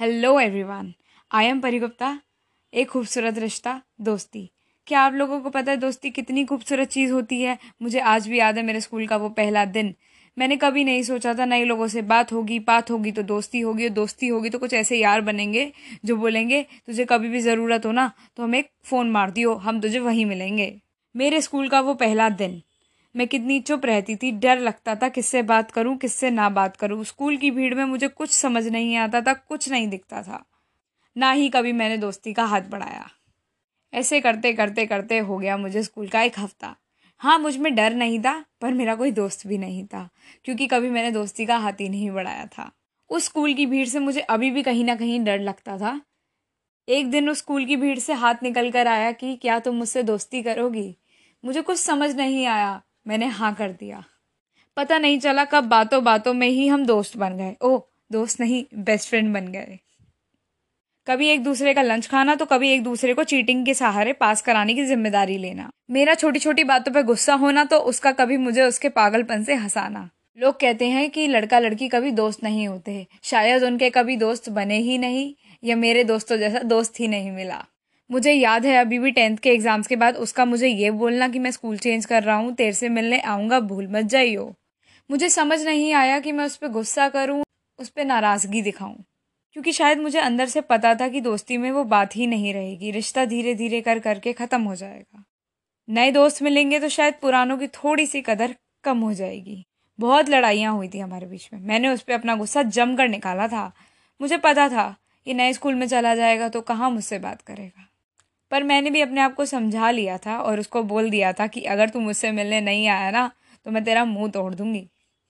Hello everyone I am परिगुप्ता एक खूबसूरत रिश्ता, दोस्ती। क्या आप लोगों को पता है दोस्ती कितनी खूबसूरत चीज़ होती है? मुझे आज भी याद है मेरे स्कूल का वो पहला दिन। मैंने कभी नहीं सोचा था नए लोगों से बात होगी बात होगी तो दोस्ती होगी और दोस्ती होगी तो कुछ ऐसे यार बनेंगे जो बोलेंगे, तुझे कभी भी ज़रूरत हो ना तो हमें फ़ोन मार दियो, हम तुझे वहीं मिलेंगे। मेरे स्कूल का वो पहला दिन। मैं कितनी चुप रहती थी, डर लगता था किससे बात करूँ, किससे ना बात करूँ। स्कूल की भीड़ में मुझे कुछ समझ नहीं आता था, कुछ नहीं दिखता था। ना ही कभी मैंने दोस्ती का हाथ बढ़ाया। ऐसे करते करते करते हो गया मुझे स्कूल का एक हफ़्ता। हाँ मुझमें डर नहीं था, पर मेरा कोई दोस्त भी नहीं था, क्योंकि कभी मैंने दोस्ती का हाथ ही नहीं बढ़ाया था। उस स्कूल की भीड़ से मुझे अभी भी कहीं ना कहीं डर लगता था। एक दिन उस स्कूल की भीड़ से हाथ निकल कर आया कि क्या तुम मुझसे दोस्ती करोगी? मुझे कुछ समझ नहीं आया। मैंने हाँ कर दिया। पता नहीं चला कब बातों बातों में ही हम दोस्त बन गए। ओ दोस्त नहीं बेस्ट फ्रेंड बन गए। कभी एक दूसरे का लंच खाना तो कभी एक दूसरे को चीटिंग के सहारे पास कराने की ज़िम्मेदारी लेना। मेरा छोटी छोटी बातों पर गुस्सा होना तो उसका कभी मुझे उसके पागलपन से हंसाना। लोग कहते हैं कि लड़का लड़की कभी दोस्त नहीं होते। शायद उनके कभी दोस्त बने ही नहीं या मेरे दोस्तों जैसा दोस्त ही नहीं मिला। मुझे याद है अभी भी टेंथ के एग्ज़ाम्स के बाद उसका मुझे ये बोलना कि मैं स्कूल चेंज कर रहा हूँ, तेर से मिलने आऊँगा, भूल मत जाइयो। मुझे समझ नहीं आया कि मैं उस पर गुस्सा करूँ, उस पर नाराज़गी दिखाऊँ। क्योंकि शायद मुझे अंदर से पता था कि दोस्ती में वो बात ही नहीं रहेगी, रिश्ता धीरे धीरे कर, करके ख़त्म हो जाएगा। नए दोस्त मिलेंगे तो शायद पुरानों की थोड़ी सी कदर कम हो जाएगी। बहुत लड़ाइयाँ हुई थी हमारे बीच में। मैंने उस पर अपना गुस्सा जम कर निकाला था। मुझे पता था कि नए स्कूल में चला जाएगा तो कहाँ मुझसे बात करेगा। पर मैंने भी अपने आप को समझा लिया था और उसको बोल दिया था कि अगर तू मुझसे मिलने नहीं आया ना तो मैं तेरा मुँह तोड़ दूँगी।